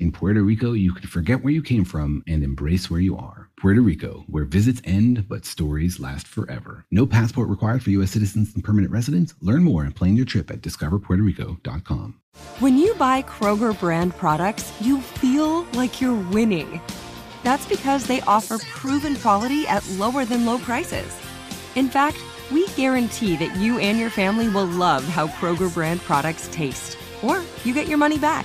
In Puerto Rico, you can forget where you came from and embrace where you are. Puerto Rico, where visits end but stories last forever. No passport required for U.S. citizens and permanent residents. Learn more and plan your trip at discoverpuertorico.com. When you buy Kroger brand products, you feel like you're winning. That's because they offer proven quality at lower than low prices. In fact, we guarantee that you and your family will love how Kroger brand products taste, or you get your money back.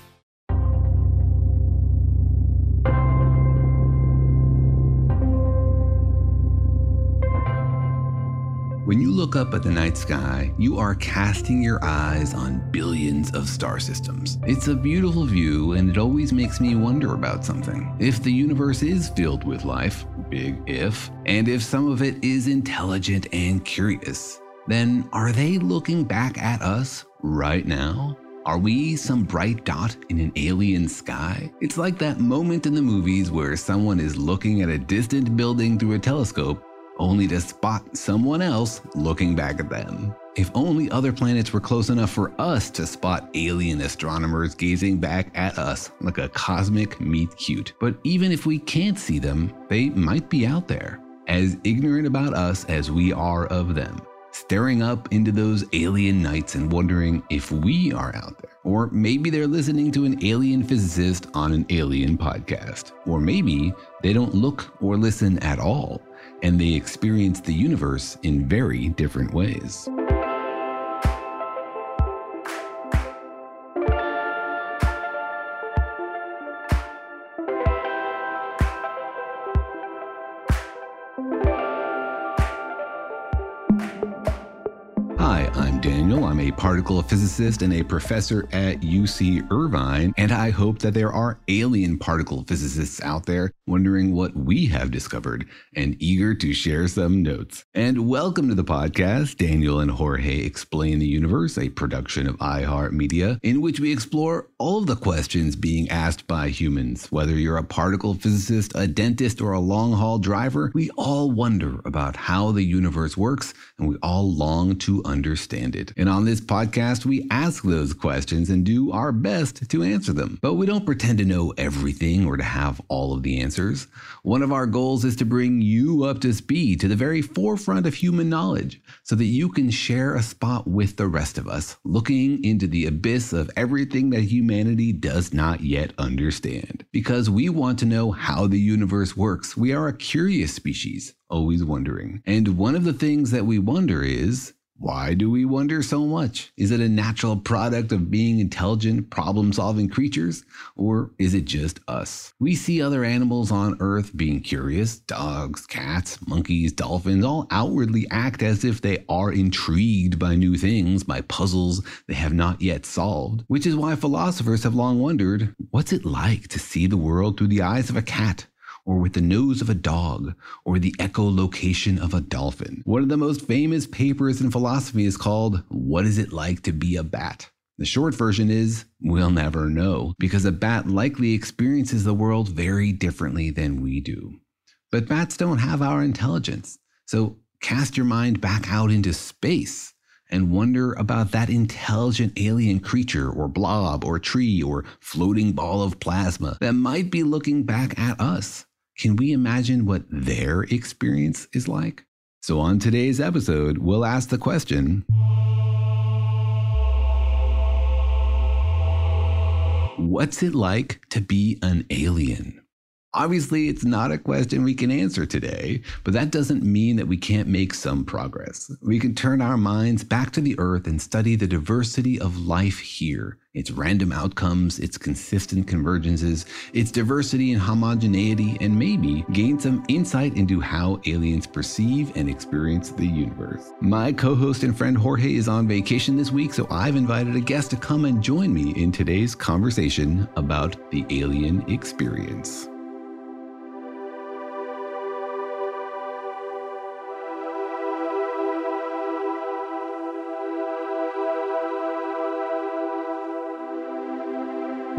When you look up at the night sky, you are casting your eyes on billions of star systems. It's a beautiful view, and it always makes me wonder about something. If the universe is filled with life, big if, and if some of it is intelligent and curious, then are they looking back at us right now? Are we some bright dot in an alien sky? It's like that moment in the movies where someone is looking at a distant building through a telescope only to spot someone else looking back at them. If only other planets were close enough for us to spot alien astronomers gazing back at us like a cosmic meet cute. But even if we can't see them, they might be out there, as ignorant about us as we are of them, staring up into those alien nights and wondering if we are out there. Or maybe they're listening to an alien physicist on an alien podcast. Or maybe they don't look or listen at all and they experience the universe in very different ways. I'm a particle physicist and a professor at UC Irvine, and I hope that there are alien particle physicists out there wondering what we have discovered and eager to share some notes. And welcome to the podcast, Daniel and Jorge Explain the Universe, a production of iHeartMedia, in which we explore all of the questions being asked by humans. Whether you're a particle physicist, a dentist, or a long haul driver, we all wonder about how the universe works, and we all long to understand it. And on this podcast, we ask those questions and do our best to answer them. But we don't pretend to know everything or to have all of the answers. One of our goals is to bring you up to speed to the very forefront of human knowledge so that you can share a spot with the rest of us, looking into the abyss of everything that humanity does not yet understand. Because we want to know how the universe works. We are a curious species, always wondering. And one of the things that we wonder is, Why do we wonder so much? Is it a natural product of being intelligent, problem solving creatures? Or is it just us? We see other animals on Earth being curious dogs, cats, monkeys, dolphins all outwardly act as if they are intrigued by new things, by puzzles they have not yet solved. Which is why philosophers have long wondered what's it like to see the world through the eyes of a cat? Or with the nose of a dog, or the echolocation of a dolphin. One of the most famous papers in philosophy is called What is it like to be a bat? The short version is We'll never know, because a bat likely experiences the world very differently than we do. But bats don't have our intelligence. So cast your mind back out into space and wonder about that intelligent alien creature or blob or tree or floating ball of plasma that might be looking back at us. Can we imagine what their experience is like? So, on today's episode, we'll ask the question What's it like to be an alien? Obviously, it's not a question we can answer today, but that doesn't mean that we can't make some progress. We can turn our minds back to the Earth and study the diversity of life here, its random outcomes, its consistent convergences, its diversity and homogeneity, and maybe gain some insight into how aliens perceive and experience the universe. My co host and friend Jorge is on vacation this week, so I've invited a guest to come and join me in today's conversation about the alien experience.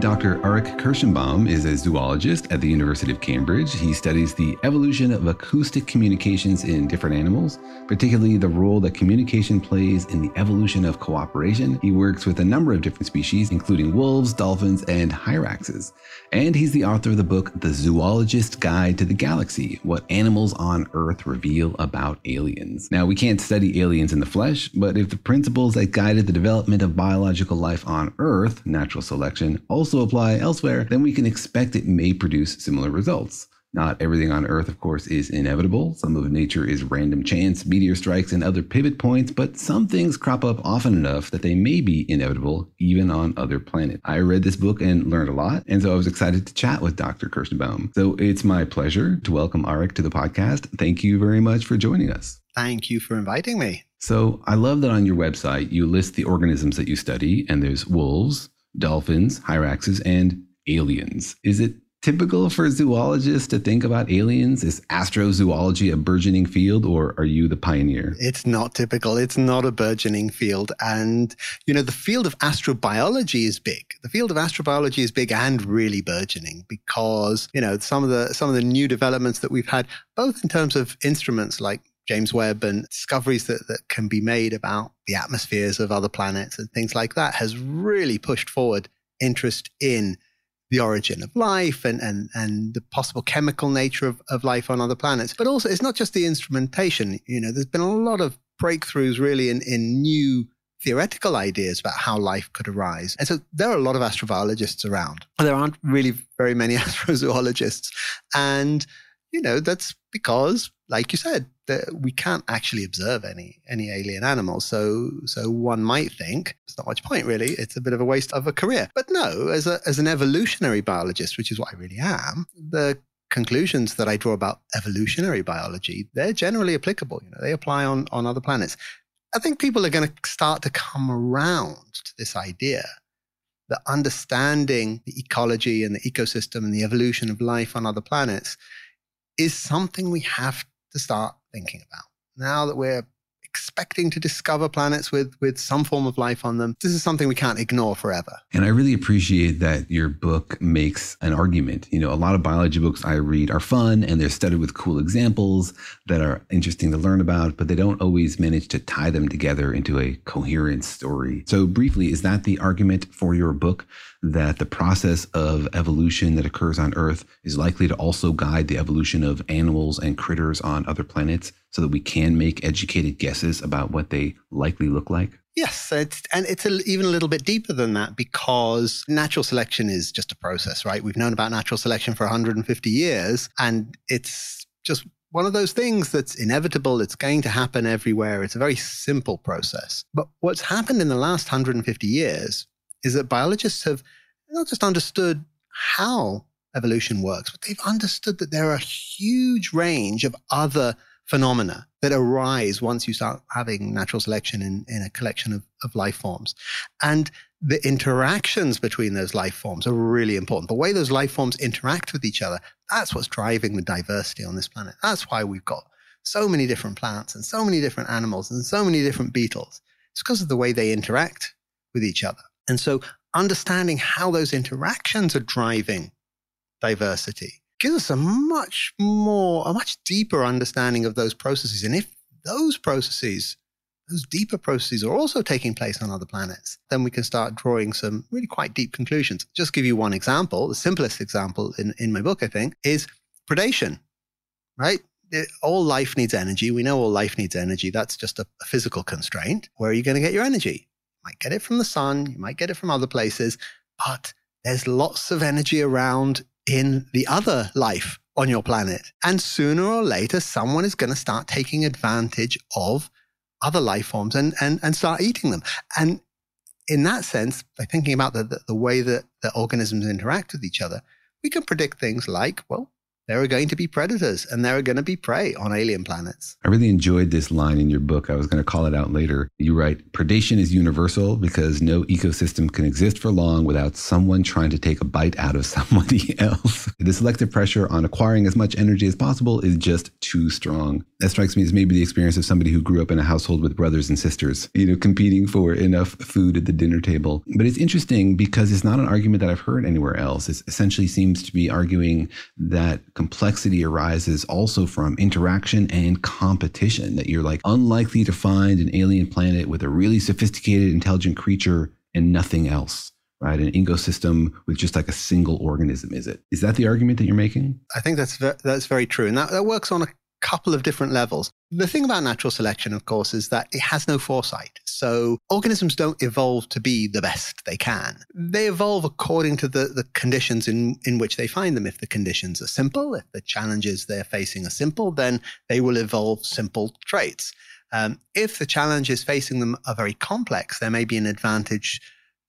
Dr. Arik Kershenbaum is a zoologist at the University of Cambridge. He studies the evolution of acoustic communications in different animals, particularly the role that communication plays in the evolution of cooperation. He works with a number of different species, including wolves, dolphins, and hyraxes. And he's the author of the book, The Zoologist's Guide to the Galaxy What Animals on Earth Reveal About Aliens. Now, we can't study aliens in the flesh, but if the principles that guided the development of biological life on Earth, natural selection, also also apply elsewhere, then we can expect it may produce similar results. Not everything on Earth, of course, is inevitable. Some of nature is random chance, meteor strikes, and other pivot points, but some things crop up often enough that they may be inevitable even on other planets. I read this book and learned a lot, and so I was excited to chat with Dr. Kershenbaum. So it's my pleasure to welcome Arik to the podcast. Thank you very much for joining us. Thank you for inviting me. So I love that on your website you list the organisms that you study, and there's wolves, dolphins, hyraxes, and aliens. Is it typical for zoologists to think about aliens? Is astrozoology a burgeoning field or are you the pioneer? It's not typical. It's not a burgeoning field. And, you know, the field of astrobiology is big. The field of astrobiology is big and really burgeoning because, you know, some of the, some of the new developments that we've had, both in terms of instruments like James Webb and discoveries that, that can be made about the atmospheres of other planets and things like that has really pushed forward interest in the origin of life and, and, and the possible chemical nature of, of life on other planets. But also, it's not just the instrumentation. You know, there's been a lot of breakthroughs really in, in new theoretical ideas about how life could arise. And so there are a lot of astrobiologists around. There aren't really very many astrozoologists. And, you know, that's because, like you said, that we can't actually observe any any alien animals. So so one might think it's not much point really. It's a bit of a waste of a career. But no, as a as an evolutionary biologist, which is what I really am, the conclusions that I draw about evolutionary biology, they're generally applicable. You know, they apply on on other planets. I think people are going to start to come around to this idea that understanding the ecology and the ecosystem and the evolution of life on other planets is something we have to start thinking about. Now that we're expecting to discover planets with with some form of life on them. This is something we can't ignore forever. And I really appreciate that your book makes an argument. You know, a lot of biology books I read are fun and they're studied with cool examples that are interesting to learn about, but they don't always manage to tie them together into a coherent story. So briefly, is that the argument for your book? That the process of evolution that occurs on Earth is likely to also guide the evolution of animals and critters on other planets so that we can make educated guesses about what they likely look like? Yes, it's, and it's a, even a little bit deeper than that because natural selection is just a process, right? We've known about natural selection for 150 years, and it's just one of those things that's inevitable. It's going to happen everywhere. It's a very simple process. But what's happened in the last 150 years is that biologists have not just understood how evolution works, but they've understood that there are a huge range of other phenomena that arise once you start having natural selection in, in a collection of, of life forms. And the interactions between those life forms are really important. The way those life forms interact with each other, that's what's driving the diversity on this planet. That's why we've got so many different plants and so many different animals and so many different beetles. It's because of the way they interact with each other. And so understanding how those interactions are driving diversity gives us a much more, a much deeper understanding of those processes. And if those processes, those deeper processes are also taking place on other planets, then we can start drawing some really quite deep conclusions. Just give you one example, the simplest example in, in my book, I think, is predation, right? It, all life needs energy. We know all life needs energy. That's just a, a physical constraint. Where are you going to get your energy? Might get it from the sun, you might get it from other places, but there's lots of energy around in the other life on your planet. And sooner or later, someone is going to start taking advantage of other life forms and, and, and start eating them. And in that sense, by thinking about the, the, the way that the organisms interact with each other, we can predict things like, well, there are going to be predators and there are going to be prey on alien planets. I really enjoyed this line in your book. I was going to call it out later. You write, predation is universal because no ecosystem can exist for long without someone trying to take a bite out of somebody else. the selective pressure on acquiring as much energy as possible is just too strong. That strikes me as maybe the experience of somebody who grew up in a household with brothers and sisters, you know, competing for enough food at the dinner table. But it's interesting because it's not an argument that I've heard anywhere else. It essentially seems to be arguing that complexity arises also from interaction and competition, that you're like unlikely to find an alien planet with a really sophisticated, intelligent creature and nothing else. Right, an ecosystem with just like a single organism, is it? Is that the argument that you're making? I think that's ve- that's very true, and that, that works on a couple of different levels. The thing about natural selection, of course, is that it has no foresight. So organisms don't evolve to be the best they can. They evolve according to the, the conditions in, in which they find them. If the conditions are simple, if the challenges they're facing are simple, then they will evolve simple traits. Um, if the challenges facing them are very complex, there may be an advantage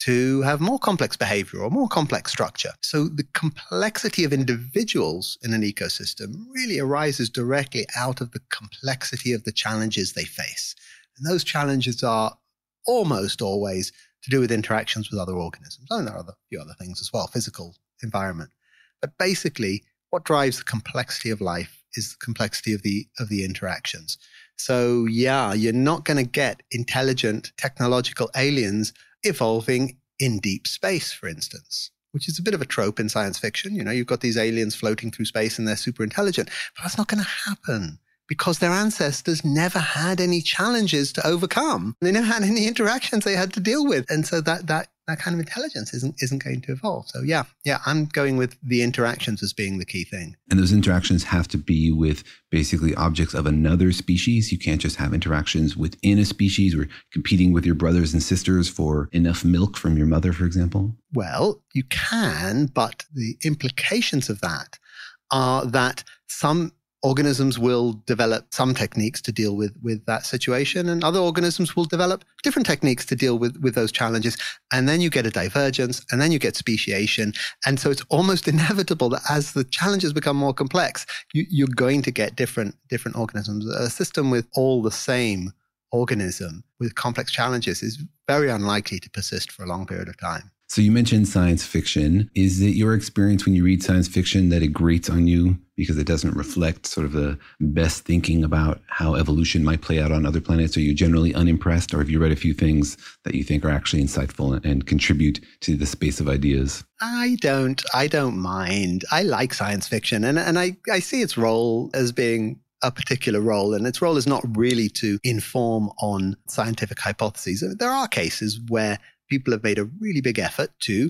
to have more complex behavior or more complex structure. So the complexity of individuals in an ecosystem really arises directly out of the complexity of the challenges they face. And those challenges are almost always to do with interactions with other organisms. And there are a few other things as well, physical environment. But basically, what drives the complexity of life is the complexity of the of the interactions. So yeah, you're not going to get intelligent technological aliens evolving in deep space, for instance, which is a bit of a trope in science fiction. You know, you've got these aliens floating through space and they're super intelligent, but that's not going to happen because their ancestors never had any challenges to overcome. They never had any interactions they had to deal with. And so that, that, that kind of intelligence isn't, isn't going to evolve. So yeah, yeah, I'm going with the interactions as being the key thing. And those interactions have to be with basically objects of another species. You can't just have interactions within a species or competing with your brothers and sisters for enough milk from your mother, for example. Well, you can, but the implications of that are that some organisms will develop some techniques to deal with with that situation and other organisms will develop different techniques to deal with with those challenges. And then you get a divergence and then you get speciation. And so it's almost inevitable that as the challenges become more complex you, you're going to get different different organisms. A system with all the same organism with complex challenges is very unlikely to persist for a long period of time so you mentioned science fiction. Is it your experience when you read science fiction that it grates on you because it doesn't reflect sort of the best thinking about how evolution might play out on other planets? Are you generally unimpressed, or have you read a few things that you think are actually insightful and contribute to the space of ideas? I don't. I don't mind. I like science fiction, and and I I see its role as being a particular role, and its role is not really to inform on scientific hypotheses. There are cases where people have made a really big effort to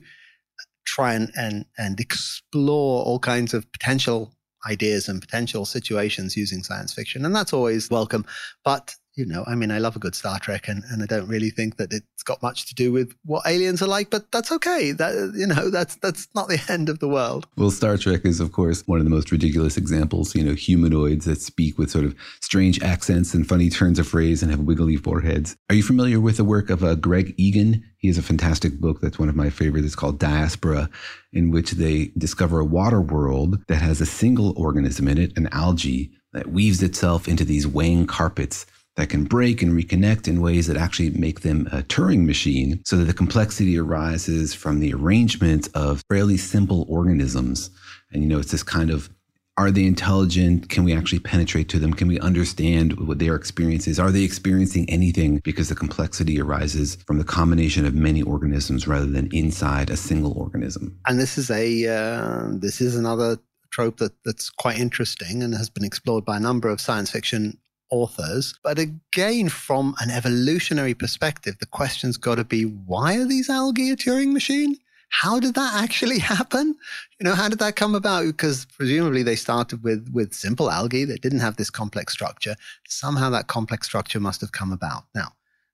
try and, and, and explore all kinds of potential ideas and potential situations using science fiction. And that's always welcome. But you know, I mean, I love a good Star Trek, and, and I don't really think that it's got much to do with what aliens are like, but that's okay. That you know, that's that's not the end of the world. Well, Star Trek is, of course, one of the most ridiculous examples. You know, humanoids that speak with sort of strange accents and funny turns of phrase and have wiggly foreheads. Are you familiar with the work of uh, Greg Egan? He has a fantastic book that's one of my favorites. It's called Diaspora, in which they discover a water world that has a single organism in it, an algae that weaves itself into these Wang carpets that can break and reconnect in ways that actually make them a Turing machine so that the complexity arises from the arrangement of fairly simple organisms. And, you know, it's this kind of are they intelligent? Can we actually penetrate to them? Can we understand what their experience is? Are they experiencing anything? Because the complexity arises from the combination of many organisms rather than inside a single organism. And this is a uh, this is another trope that, that's quite interesting and has been explored by a number of science fiction authors. But again, from an evolutionary perspective, the question's got to be why are these algae a Turing machine? How did that actually happen? You know, how did that come about? Because presumably they started with, with simple algae that didn't have this complex structure. Somehow that complex structure must have come about. Now,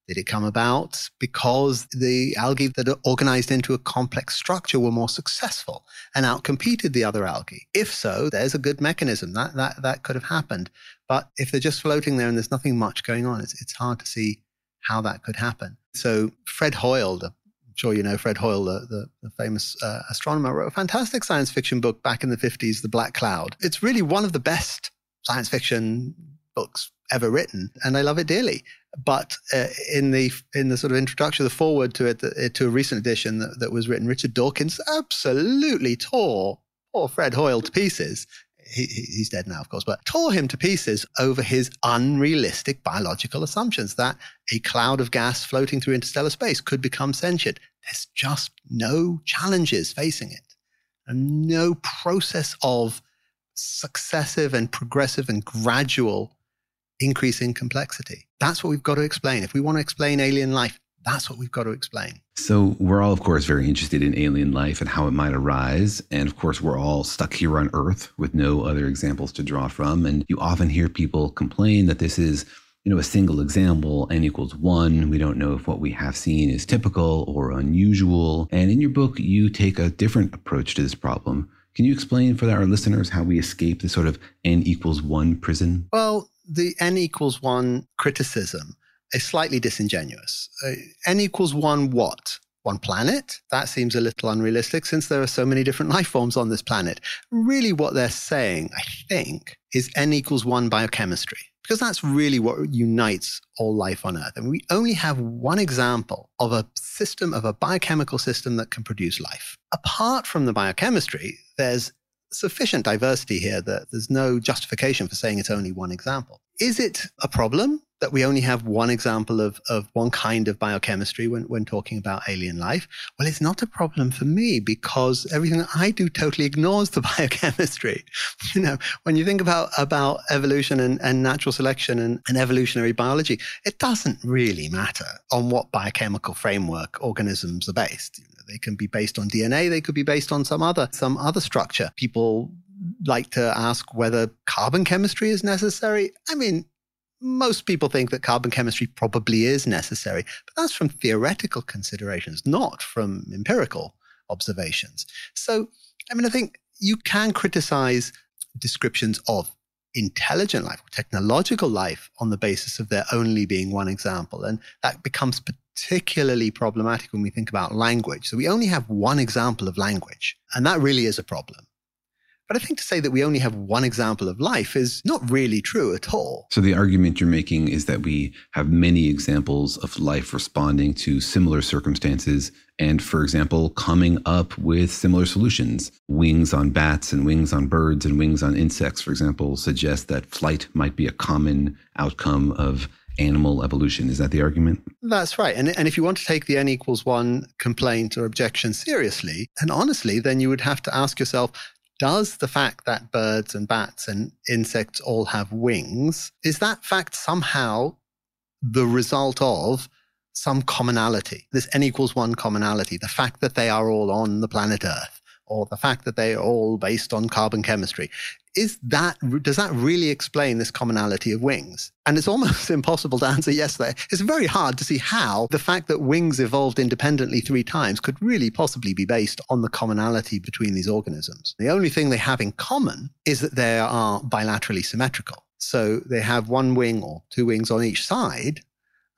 did it come about because the algae that are organized into a complex structure were more successful and outcompeted the other algae? If so, there's a good mechanism that that that could have happened. But if they're just floating there and there's nothing much going on, it's it's hard to see how that could happen. So Fred Hoyle, the, I'm sure you know Fred Hoyle, the, the, the famous uh, astronomer, wrote a fantastic science fiction book back in the 50s, The Black Cloud. It's really one of the best science fiction books ever written, and I love it dearly. But uh, in the in the sort of introduction, the foreword to it, the, to a recent edition that, that, was written, Richard Dawkins absolutely tore poor Fred Hoyle to pieces. He, he's dead now, of course, but tore him to pieces over his unrealistic biological assumptions that a cloud of gas floating through interstellar space could become sentient. There's just no challenges facing it, and no process of successive and progressive and gradual increase in complexity. That's what we've got to explain. If we want to explain alien life, that's what we've got to explain. So, we're all, of course, very interested in alien life and how it might arise. And of course, we're all stuck here on Earth with no other examples to draw from. And you often hear people complain that this is, you know, a single example, n equals one. We don't know if what we have seen is typical or unusual. And in your book, you take a different approach to this problem. Can you explain for our listeners how we escape the sort of n equals one prison? Well, the n equals one criticism is slightly disingenuous. Uh, n equals one what? One planet? That seems a little unrealistic since there are so many different life forms on this planet. Really, what they're saying, I think, is n equals one biochemistry, because that's really what unites all life on Earth. And we only have one example of a system, of a biochemical system that can produce life. Apart from the biochemistry, there's sufficient diversity here that there's no justification for saying it's only one example. Is it a problem that we only have one example of, of one kind of biochemistry when, when talking about alien life? Well, it's not a problem for me because everything that I do totally ignores the biochemistry. You know, when you think about, about evolution and, and natural selection and, and evolutionary biology, it doesn't really matter on what biochemical framework organisms are based. They can be based on DNA. They could be based on some other, some other structure. People like to ask whether carbon chemistry is necessary. I mean, most people think that carbon chemistry probably is necessary, but that's from theoretical considerations, not from empirical observations. So, I mean, I think you can criticize descriptions of intelligent life, or technological life, on the basis of there only being one example. And that becomes particularly problematic when we think about language. So we only have one example of language, and that really is a problem. But I think to say that we only have one example of life is not really true at all. So the argument you're making is that we have many examples of life responding to similar circumstances and, for example, coming up with similar solutions. Wings on bats and wings on birds and wings on insects, for example, suggest that flight might be a common outcome of animal evolution. Is that the argument? That's right. And, and if you want to take the n equals one complaint or objection seriously, and honestly, then you would have to ask yourself, does the fact that birds and bats and insects all have wings, is that fact somehow the result of some commonality, this n equals one commonality, the fact that they are all on the planet Earth or the fact that they are all based on carbon chemistry. Is that, does that really explain this commonality of wings? And it's almost impossible to answer yes there. It's very hard to see how the fact that wings evolved independently three times could really possibly be based on the commonality between these organisms. The only thing they have in common is that they are bilaterally symmetrical. So they have one wing or two wings on each side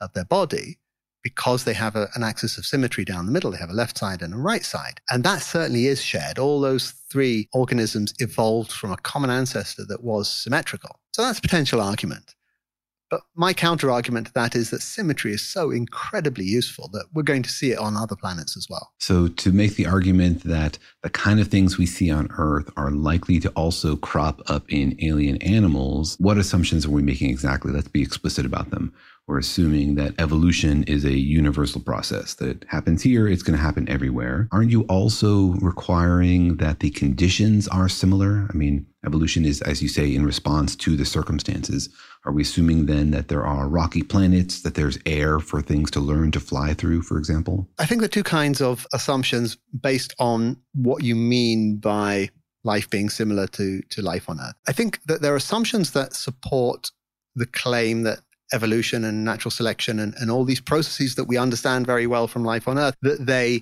of their body, because they have a, an axis of symmetry down the middle, they have a left side and a right side. And that certainly is shared. All those three organisms evolved from a common ancestor that was symmetrical. So that's a potential argument. But my counter argument to that is that symmetry is so incredibly useful that we're going to see it on other planets as well. So, to make the argument that the kind of things we see on Earth are likely to also crop up in alien animals, what assumptions are we making exactly? Let's be explicit about them we're assuming that evolution is a universal process, that it happens here, it's going to happen everywhere. Aren't you also requiring that the conditions are similar? I mean, evolution is, as you say, in response to the circumstances. Are we assuming then that there are rocky planets, that there's air for things to learn to fly through, for example? I think are two kinds of assumptions based on what you mean by life being similar to, to life on Earth. I think that there are assumptions that support the claim that evolution and natural selection and, and all these processes that we understand very well from life on Earth, that they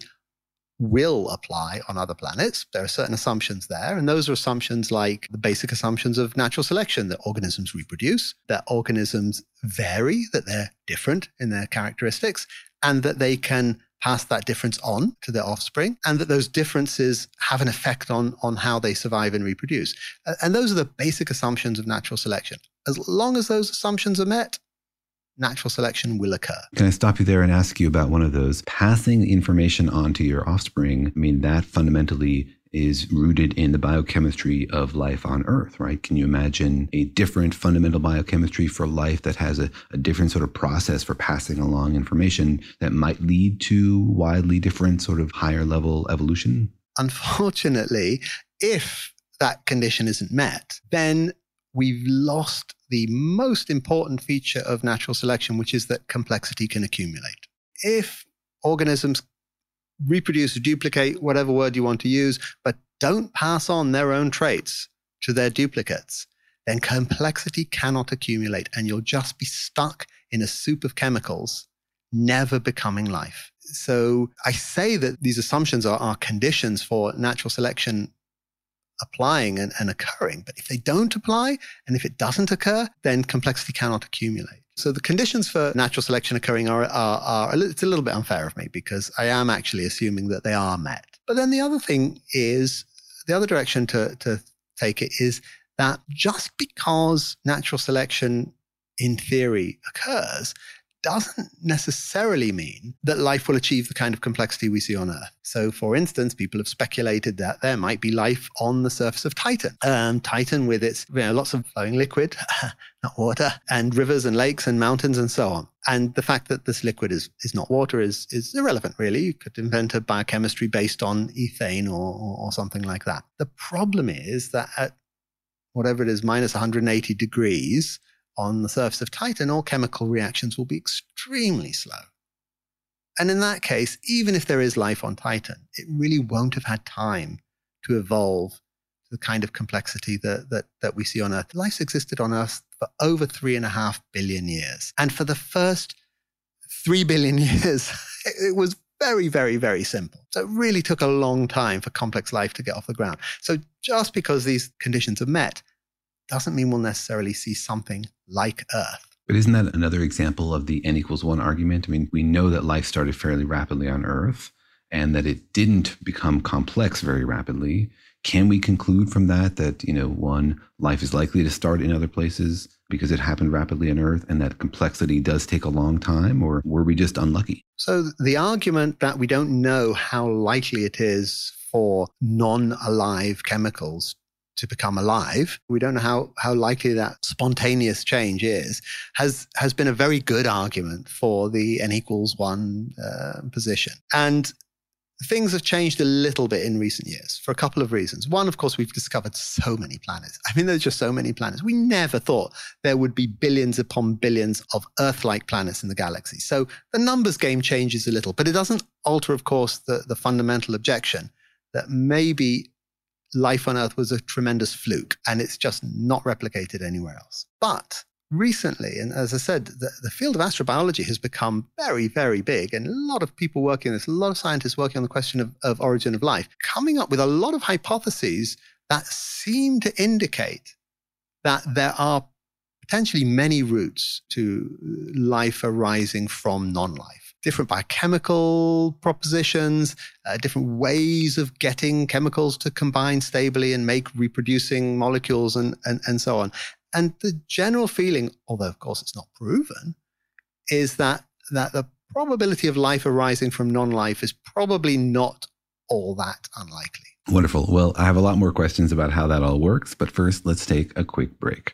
will apply on other planets. There are certain assumptions there. And those are assumptions like the basic assumptions of natural selection that organisms reproduce, that organisms vary, that they're different in their characteristics, and that they can pass that difference on to their offspring, and that those differences have an effect on, on how they survive and reproduce. And those are the basic assumptions of natural selection. As long as those assumptions are met, natural selection will occur. Can I stop you there and ask you about one of those? Passing information on to your offspring, I mean, that fundamentally is rooted in the biochemistry of life on Earth, right? Can you imagine a different fundamental biochemistry for life that has a, a, different sort of process for passing along information that might lead to widely different sort of higher level evolution? Unfortunately, if that condition isn't met, then we've lost the most important feature of natural selection, which is that complexity can accumulate. If organisms reproduce or duplicate, whatever word you want to use, but don't pass on their own traits to their duplicates, then complexity cannot accumulate and you'll just be stuck in a soup of chemicals, never becoming life. So I say that these assumptions are, are conditions for natural selection applying and, and occurring. But if they don't apply and if it doesn't occur, then complexity cannot accumulate. So the conditions for natural selection occurring are, are, are, it's a little bit unfair of me because I am actually assuming that they are met. But then the other thing is the other direction to, to take it is that just because natural selection in theory occurs doesn't necessarily mean that life will achieve the kind of complexity we see on Earth. So, for instance, people have speculated that there might be life on the surface of Titan. Um, Titan, with its you know, lots of flowing liquid, not water, and rivers and lakes and mountains and so on. And the fact that this liquid is, is not water is, is irrelevant, really. You could invent a biochemistry based on ethane or, or, or something like that. The problem is that at whatever it is, minus 180 degrees, on the surface of Titan, all chemical reactions will be extremely slow. And in that case, even if there is life on Titan, it really won't have had time to evolve to the kind of complexity that, that, that we see on Earth. Life's existed on Earth for over three and a half billion years. And for the first three billion years, it was very, very, very simple. So it really took a long time for complex life to get off the ground. So just because these conditions are met doesn't mean we'll necessarily see something like Earth. But isn't that another example of the n equals one argument? I mean, we know that life started fairly rapidly on Earth and that it didn't become complex very rapidly. Can we conclude from that that, you know, one, life is likely to start in other places because it happened rapidly on Earth and that complexity does take a long time, or were we just unlucky? So the argument that we don't know how likely it is for non alive chemicals to become alive. We don't know how, how likely that spontaneous change is, has, has been a very good argument for the n equals one uh, position. And things have changed a little bit in recent years for a couple of reasons. One, of course, we've discovered so many planets. I mean, there's just so many planets. We never thought there would be billions upon billions of Earth like planets in the galaxy. So the numbers game changes a little, but it doesn't alter, of course, the, the fundamental objection that maybe life on Earth was a tremendous fluke and it's just not replicated anywhere else. But recently, and as I said, the, the, field of astrobiology has become very, very big, and a lot of people working on this, a lot of scientists working on the question of, of origin of life, coming up with a lot of hypotheses that seem to indicate that there are potentially many routes to life arising from non life. Different biochemical propositions, uh, different ways of getting chemicals to combine stably and make reproducing molecules, and, and, and so on. And the general feeling, although of course it's not proven, is that, that the probability of life arising from non life is probably not all that unlikely. Wonderful. Well, I have a lot more questions about how that all works, but first, let's take a quick break.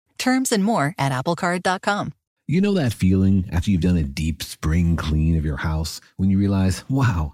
Terms and more at applecard.com. You know that feeling after you've done a deep spring clean of your house when you realize, wow,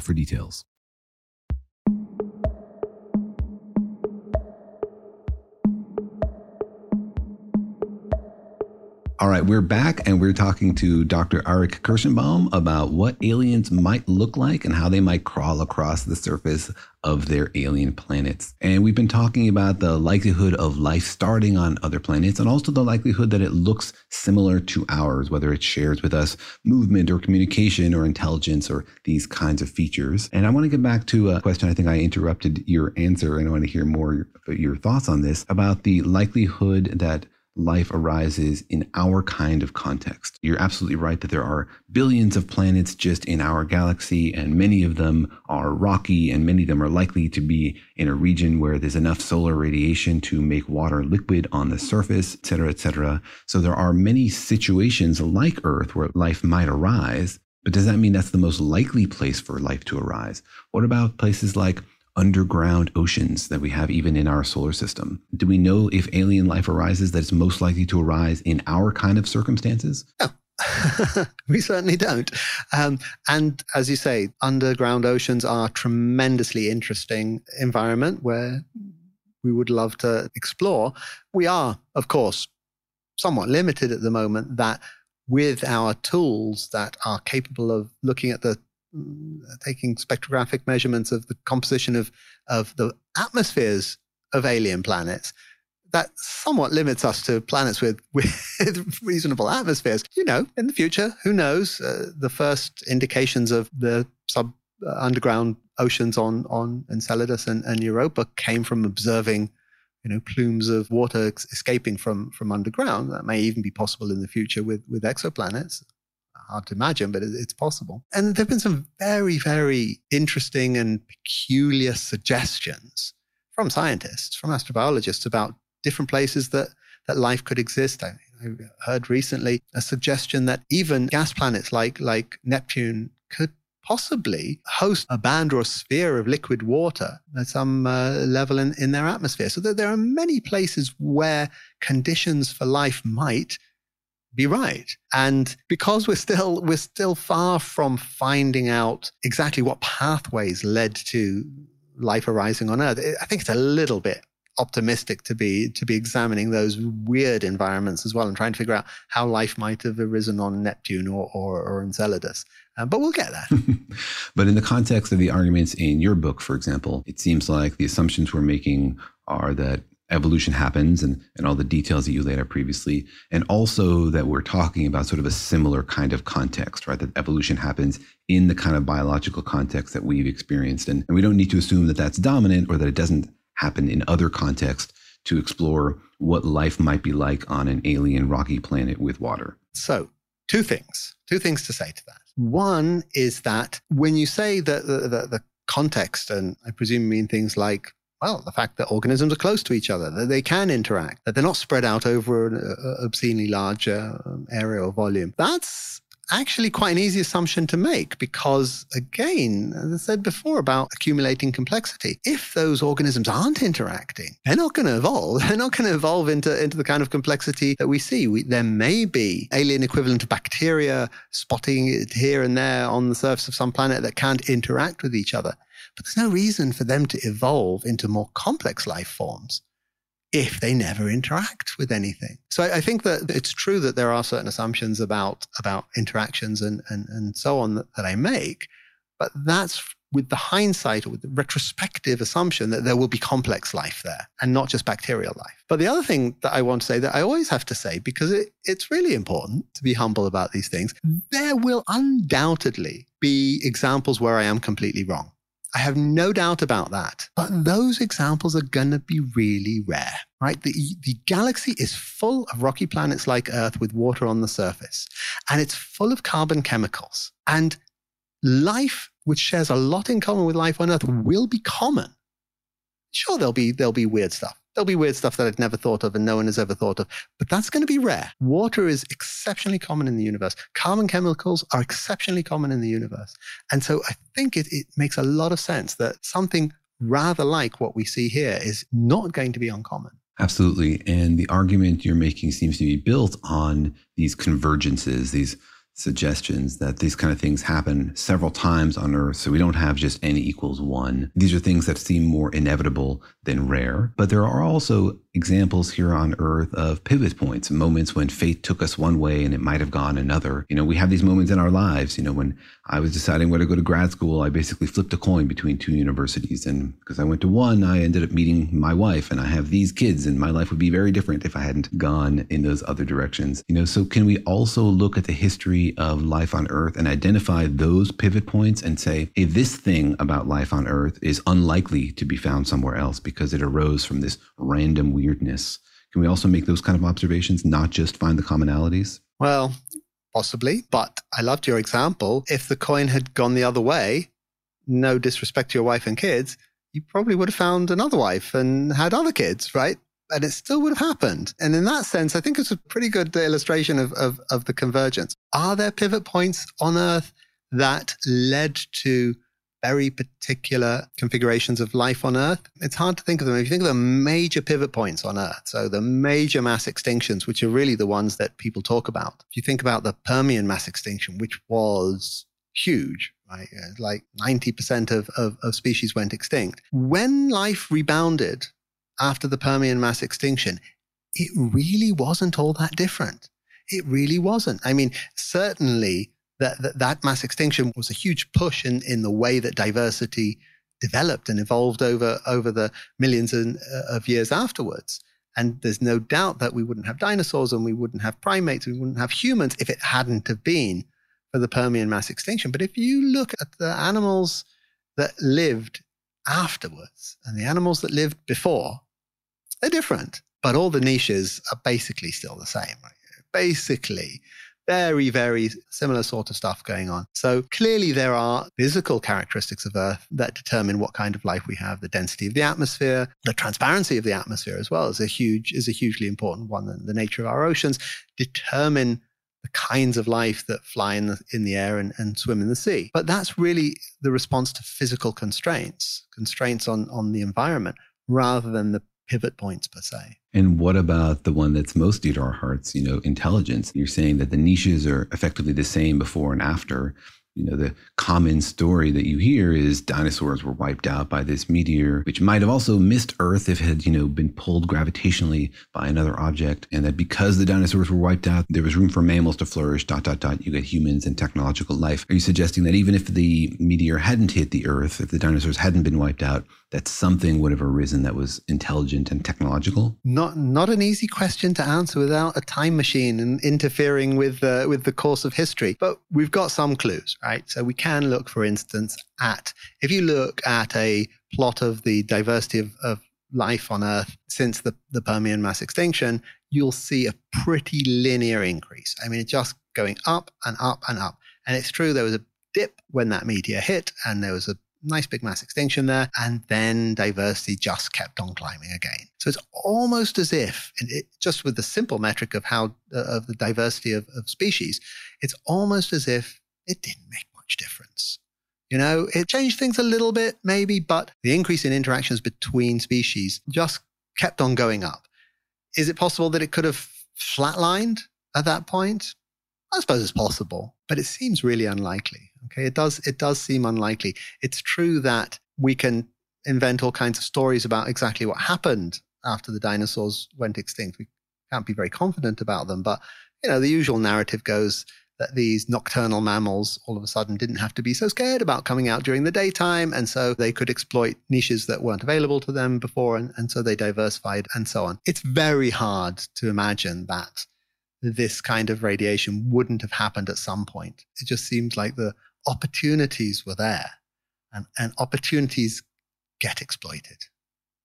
for details. All right, we're back and we're talking to Dr. Arik Kershenbaum about what aliens might look like and how they might crawl across the surface of their alien planets. And we've been talking about the likelihood of life starting on other planets and also the likelihood that it looks similar to ours, whether it shares with us movement or communication or intelligence or these kinds of features. And I want to get back to a question I think I interrupted your answer and I want to hear more your thoughts on this about the likelihood that life arises in our kind of context. You're absolutely right that there are billions of planets just in our galaxy, and many of them are rocky, and many of them are likely to be in a region where there's enough solar radiation to make water liquid on the surface, et cetera, et cetera. So there are many situations like Earth where life might arise. But does that mean that's the most likely place for life to arise? What about places like underground oceans that we have even in our solar system? Do we know if alien life arises that it's most likely to arise in our kind of circumstances? No. we certainly don't. Um, and as you say, underground oceans are a tremendously interesting environment where we would love to explore. We are, of course, somewhat limited at the moment that with our tools that are capable of looking at the taking spectrographic measurements of the composition of, of the atmospheres of alien planets, that somewhat limits us to planets with, with reasonable atmospheres. You know, in the future, who knows? Uh, the first indications of the sub uh, underground oceans on on Enceladus and, and Europa came from observing, you know, plumes of water escaping from from underground. That may even be possible in the future with with exoplanets hard to imagine, but it's possible. And there have been some very, very interesting and peculiar suggestions from scientists, from astrobiologists about different places that, that life could exist. I, I heard recently a suggestion that even gas planets like, like Neptune could possibly host a band or a sphere of liquid water at some uh, level in, in their atmosphere. So that there are many places where conditions for life might be right. And because we're still we're still far from finding out exactly what pathways led to life arising on Earth, I think it's a little bit optimistic to be to be examining those weird environments as well and trying to figure out how life might have arisen on Neptune or or, or Enceladus. Uh, but we'll get there. but in the context of the arguments in your book, for example, it seems like the assumptions we're making are that evolution happens and, and all the details that you laid out previously. And also that we're talking about sort of a similar kind of context, right? That evolution happens in the kind of biological context that we've experienced. And, and we don't need to assume that that's dominant or that it doesn't happen in other contexts to explore what life might be like on an alien rocky planet with water. So, two things, two things to say to that. One is that when you say that the, the, the context, and I presume you mean things like well, the fact that organisms are close to each other, that they can interact, that they're not spread out over an uh, obscenely large uh, area or volume. That's actually quite an easy assumption to make because, again, as I said before about accumulating complexity, if those organisms aren't interacting, they're not going to evolve. They're not going to evolve into, into the kind of complexity that we see. We, there may be alien equivalent bacteria spotting it here and there on the surface of some planet that can't interact with each other. But there's no reason for them to evolve into more complex life forms if they never interact with anything. So I, I think that it's true that there are certain assumptions about, about interactions and, and, and so on that, that I make, but that's with the hindsight or with the retrospective assumption that there will be complex life there and not just bacterial life. But the other thing that I want to say that I always have to say, because it, it's really important to be humble about these things, there will undoubtedly be examples where I am completely wrong. I have no doubt about that. But those examples are going to be really rare, right? The, the galaxy is full of rocky planets like Earth with water on the surface, and it's full of carbon chemicals. And life, which shares a lot in common with life on Earth, will be common. Sure, there'll be, there'll be weird stuff. There'll be weird stuff that I'd never thought of and no one has ever thought of, but that's going to be rare. Water is exceptionally common in the universe. Carbon chemicals are exceptionally common in the universe. And so I think it, it makes a lot of sense that something rather like what we see here is not going to be uncommon. Absolutely. And the argument you're making seems to be built on these convergences, these suggestions that these kind of things happen several times on Earth. So we don't have just n equals one. These are things that seem more inevitable than rare. But there are also examples here on earth of pivot points, moments when fate took us one way and it might have gone another. You know, we have these moments in our lives. You know, when I was deciding where to go to grad school, I basically flipped a coin between two universities. And because I went to one, I ended up meeting my wife and I have these kids, and my life would be very different if I hadn't gone in those other directions. You know, so can we also look at the history of life on earth and identify those pivot points and say, hey, this thing about life on earth is unlikely to be found somewhere else because it arose from this random weirdness. Can we also make those kind of observations, not just find the commonalities? Well, possibly, but I loved your example. If the coin had gone the other way, no disrespect to your wife and kids, you probably would have found another wife and had other kids, right? And it still would have happened. And in that sense, I think it's a pretty good illustration of, of, of the convergence. Are there pivot points on Earth that led to very particular configurations of life on Earth. It's hard to think of them. If you think of the major pivot points on Earth, so the major mass extinctions, which are really the ones that people talk about. If you think about the Permian mass extinction, which was huge, right? Like 90% of, of, of species went extinct. When life rebounded after the Permian mass extinction, it really wasn't all that different. It really wasn't. I mean, certainly that, that, that mass extinction was a huge push in, in the way that diversity developed and evolved over, over the millions in, uh, of years afterwards. And there's no doubt that we wouldn't have dinosaurs and we wouldn't have primates, we wouldn't have humans if it hadn't have been for the Permian mass extinction. But if you look at the animals that lived afterwards and the animals that lived before, they're different. But all the niches are basically still the same. Basically, very, very similar sort of stuff going on. So clearly there are physical characteristics of Earth that determine what kind of life we have. The density of the atmosphere, the transparency of the atmosphere as well is a huge, is a hugely important one. And the nature of our oceans determine the kinds of life that fly in the, in the air and, and swim in the sea. But that's really the response to physical constraints, constraints on, on the environment, rather than the pivot points per se. And what about the one that's most dear to our hearts, you know, intelligence? You're saying that the niches are effectively the same before and after you know, the common story that you hear is dinosaurs were wiped out by this meteor, which might have also missed Earth if it had, you know, been pulled gravitationally by another object. And that because the dinosaurs were wiped out, there was room for mammals to flourish, dot, dot, dot. You get humans and technological life. Are you suggesting that even if the meteor hadn't hit the Earth, if the dinosaurs hadn't been wiped out, that something would have arisen that was intelligent and technological? Not, not an easy question to answer without a time machine and interfering with, uh, with the course of history. But we've got some clues right? So we can look, for instance, at if you look at a plot of the diversity of, of life on Earth since the, the Permian mass extinction, you'll see a pretty linear increase. I mean, it's just going up and up and up. And it's true, there was a dip when that meteor hit, and there was a nice big mass extinction there, and then diversity just kept on climbing again. So it's almost as if, it, just with the simple metric of how uh, of the diversity of, of species, it's almost as if it didn't make much difference. You know, it changed things a little bit, maybe, but the increase in interactions between species just kept on going up. Is it possible that it could have flatlined at that point? I suppose it's possible, but it seems really unlikely. Okay, it does it does seem unlikely. It's true that we can invent all kinds of stories about exactly what happened after the dinosaurs went extinct. We can't be very confident about them, but you know, the usual narrative goes that these nocturnal mammals all of a sudden didn't have to be so scared about coming out during the daytime. And so they could exploit niches that weren't available to them before. And, and so they diversified and so on. It's very hard to imagine that this kind of radiation wouldn't have happened at some point. It just seems like the opportunities were there and, and opportunities get exploited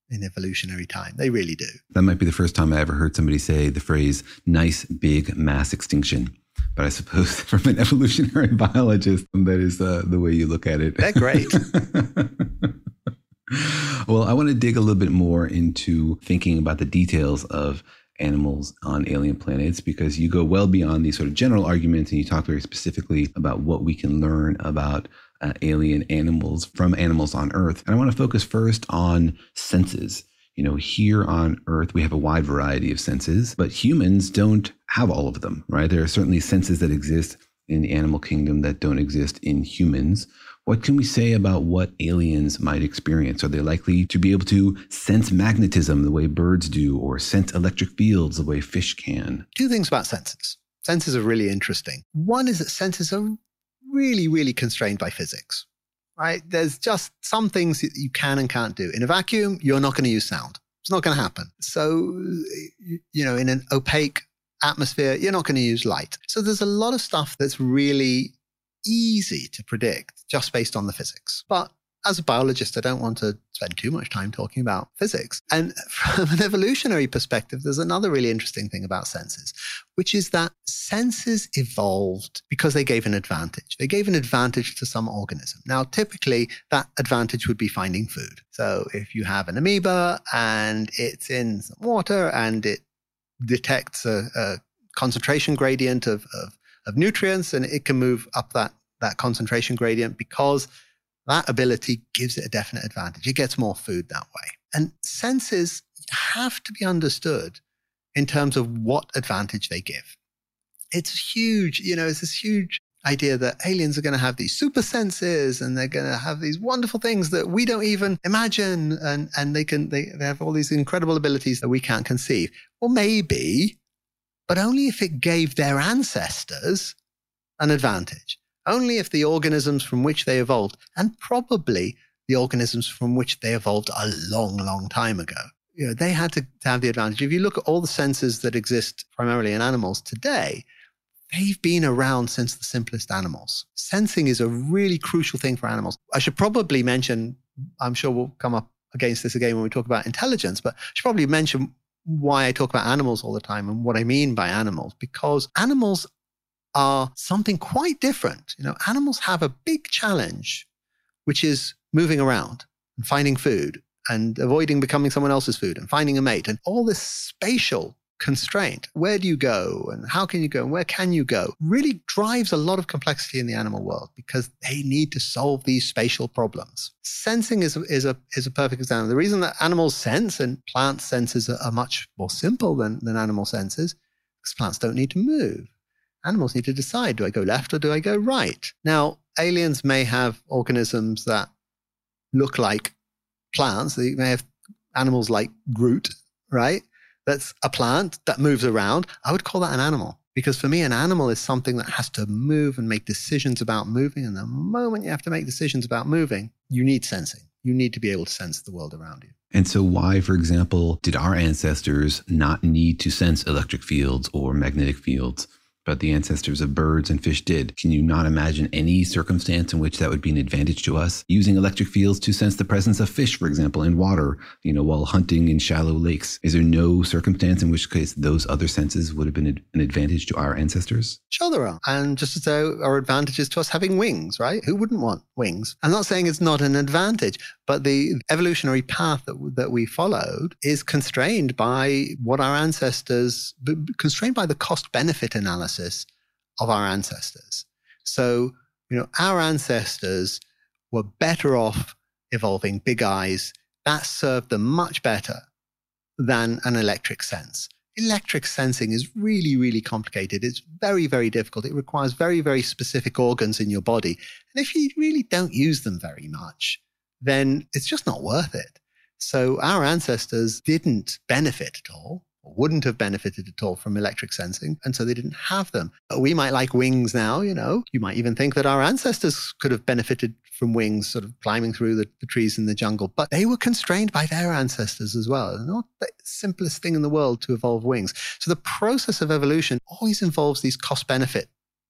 in evolutionary time. They really do. That might be the first time I ever heard somebody say the phrase nice big mass extinction but I suppose from an evolutionary biologist, that is uh, the way you look at it. They're great. well, I want to dig a little bit more into thinking about the details of animals on alien planets because you go well beyond these sort of general arguments and you talk very specifically about what we can learn about uh, alien animals from animals on Earth. And I want to focus first on senses you know, here on Earth, we have a wide variety of senses, but humans don't have all of them, right? There are certainly senses that exist in the animal kingdom that don't exist in humans. What can we say about what aliens might experience? Are they likely to be able to sense magnetism the way birds do, or sense electric fields the way fish can? Two things about senses. Senses are really interesting. One is that senses are really, really constrained by physics, right? There's just some things that you can and can't do. In a vacuum, you're not going to use sound. It's not going to happen. So, you know, in an opaque atmosphere, you're not going to use light. So there's a lot of stuff that's really easy to predict just based on the physics. But as a biologist, I don't want to spend too much time talking about physics. And from an evolutionary perspective, there's another really interesting thing about senses, which is that senses evolved because they gave an advantage. They gave an advantage to some organism. Now, typically, that advantage would be finding food. So if you have an amoeba and it's in some water and it detects a, a concentration gradient of, of of nutrients and it can move up that, that concentration gradient because that ability gives it a definite advantage. It gets more food that way. And senses have to be understood in terms of what advantage they give. It's huge, you know, it's this huge idea that aliens are going to have these super senses and they're going to have these wonderful things that we don't even imagine and, and they can they, they have all these incredible abilities that we can't conceive. Well, maybe but only if it gave their ancestors an advantage. Only if the organisms from which they evolved, and probably the organisms from which they evolved a long, long time ago, you know, they had to, to have the advantage. If you look at all the senses that exist primarily in animals today, they've been around since the simplest animals. Sensing is a really crucial thing for animals. I should probably mention, I'm sure we'll come up against this again when we talk about intelligence, but I should probably mention why I talk about animals all the time and what I mean by animals, because animals are something quite different. You know, animals have a big challenge, which is moving around and finding food and avoiding becoming someone else's food and finding a mate and all this spatial constraint. Where do you go and how can you go and where can you go really drives a lot of complexity in the animal world because they need to solve these spatial problems. Sensing is, is, a, is a perfect example. The reason that animals sense and plant senses are, are much more simple than, than animal senses because plants don't need to move. Animals need to decide do I go left or do I go right? Now, aliens may have organisms that look like plants. They may have animals like Groot, right? That's a plant that moves around, I would call that an animal. Because for me, an animal is something that has to move and make decisions about moving. And the moment you have to make decisions about moving, you need sensing. You need to be able to sense the world around you. And so, why, for example, did our ancestors not need to sense electric fields or magnetic fields? But the ancestors of birds and fish did. Can you not imagine any circumstance in which that would be an advantage to us? Using electric fields to sense the presence of fish, for example, in water, you know, while hunting in shallow lakes. Is there no circumstance in which case those other senses would have been an advantage to our ancestors? Sure, there are. And just as though our advantages to us having wings, right? Who wouldn't want wings? I'm not saying it's not an advantage, but the evolutionary path that, that we followed is constrained by what our ancestors, constrained by the cost benefit analysis of our ancestors. So, you know, our ancestors were better off evolving big eyes. That served them much better than an electric sense. Electric sensing is really, really complicated. It's very, very difficult. It requires very, very specific organs in your body. And if you really don't use them very much, then it's just not worth it. So our ancestors didn't benefit at all, wouldn't have benefited at all from electric sensing, and so they didn't have them. We might like wings now, you know. You might even think that our ancestors could have benefited from wings, sort of climbing through the, the trees in the jungle, but they were constrained by their ancestors as well. Not the simplest thing in the world to evolve wings. So the process of evolution always involves these cost benefit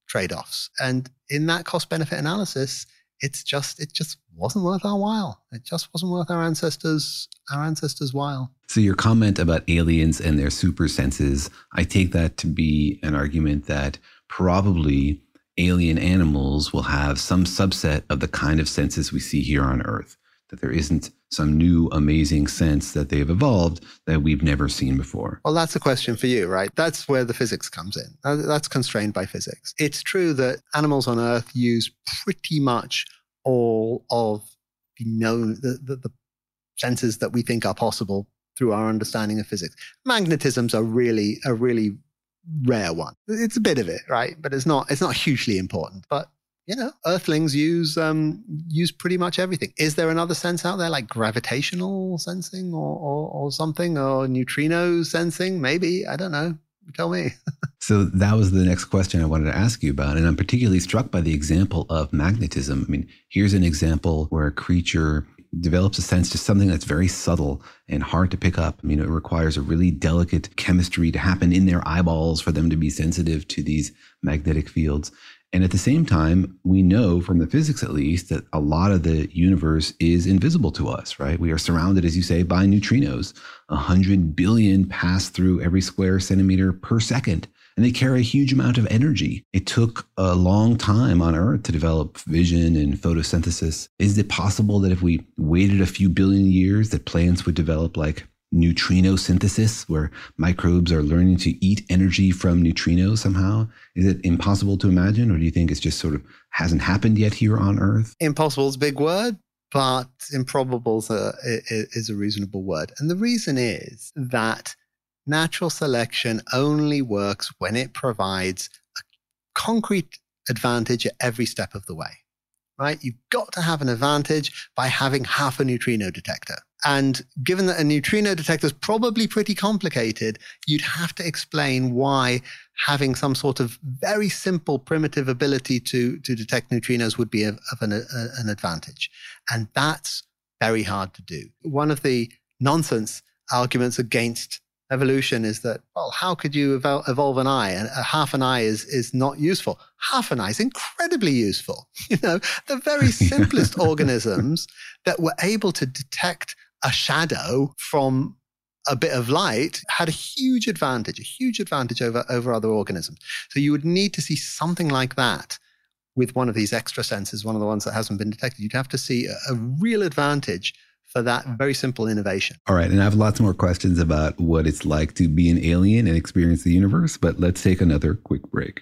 trade offs. And in that cost benefit analysis, it's just it just wasn't worth our while. It just wasn't worth our ancestors our ancestors' while. So your comment about aliens and their super senses, I take that to be an argument that probably alien animals will have some subset of the kind of senses we see here on Earth. That there isn't some new amazing sense that they've evolved that we've never seen before? Well, that's a question for you, right? That's where the physics comes in. That's constrained by physics. It's true that animals on Earth use pretty much all of the known, the, the, the senses that we think are possible through our understanding of physics. Magnetism's a really, a really rare one. It's a bit of it, right? But it's not, it's not hugely important. But you know, Earthlings use um, use pretty much everything. Is there another sense out there, like gravitational sensing or, or, or something, or neutrino sensing? Maybe I don't know. Tell me. so that was the next question I wanted to ask you about, and I'm particularly struck by the example of magnetism. I mean, here's an example where a creature develops a sense to something that's very subtle and hard to pick up. I mean, it requires a really delicate chemistry to happen in their eyeballs for them to be sensitive to these magnetic fields. And at the same time, we know from the physics at least that a lot of the universe is invisible to us, right? We are surrounded, as you say, by neutrinos. 100 billion pass through every square centimeter per second, and they carry a huge amount of energy. It took a long time on Earth to develop vision and photosynthesis. Is it possible that if we waited a few billion years, that plants would develop like neutrino synthesis, where microbes are learning to eat energy from neutrinos somehow? Is it impossible to imagine, or do you think it's just sort of hasn't happened yet here on Earth? Impossible is a big word, but improbable is a reasonable word. And the reason is that natural selection only works when it provides a concrete advantage at every step of the way right? You've got to have an advantage by having half a neutrino detector. And given that a neutrino detector is probably pretty complicated, you'd have to explain why having some sort of very simple primitive ability to, to detect neutrinos would be of, of an, a, an advantage. And that's very hard to do. One of the nonsense arguments against evolution is that, well, how could you evolve an eye? And a half an eye is, is not useful. Half an eye is incredibly useful. You know, the very simplest organisms that were able to detect a shadow from a bit of light had a huge advantage, a huge advantage over, over other organisms. So you would need to see something like that with one of these extra senses, one of the ones that hasn't been detected. You'd have to see a, a real advantage for that very simple innovation. All right. And I have lots more questions about what it's like to be an alien and experience the universe, but let's take another quick break.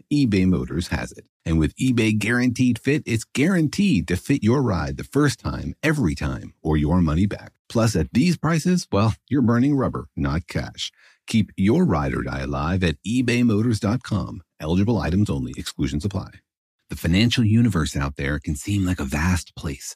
eBay Motors has it. And with eBay Guaranteed Fit, it's guaranteed to fit your ride the first time, every time, or your money back. Plus, at these prices, well, you're burning rubber, not cash. Keep your ride or die alive at ebaymotors.com. Eligible items only, exclusions apply. The financial universe out there can seem like a vast place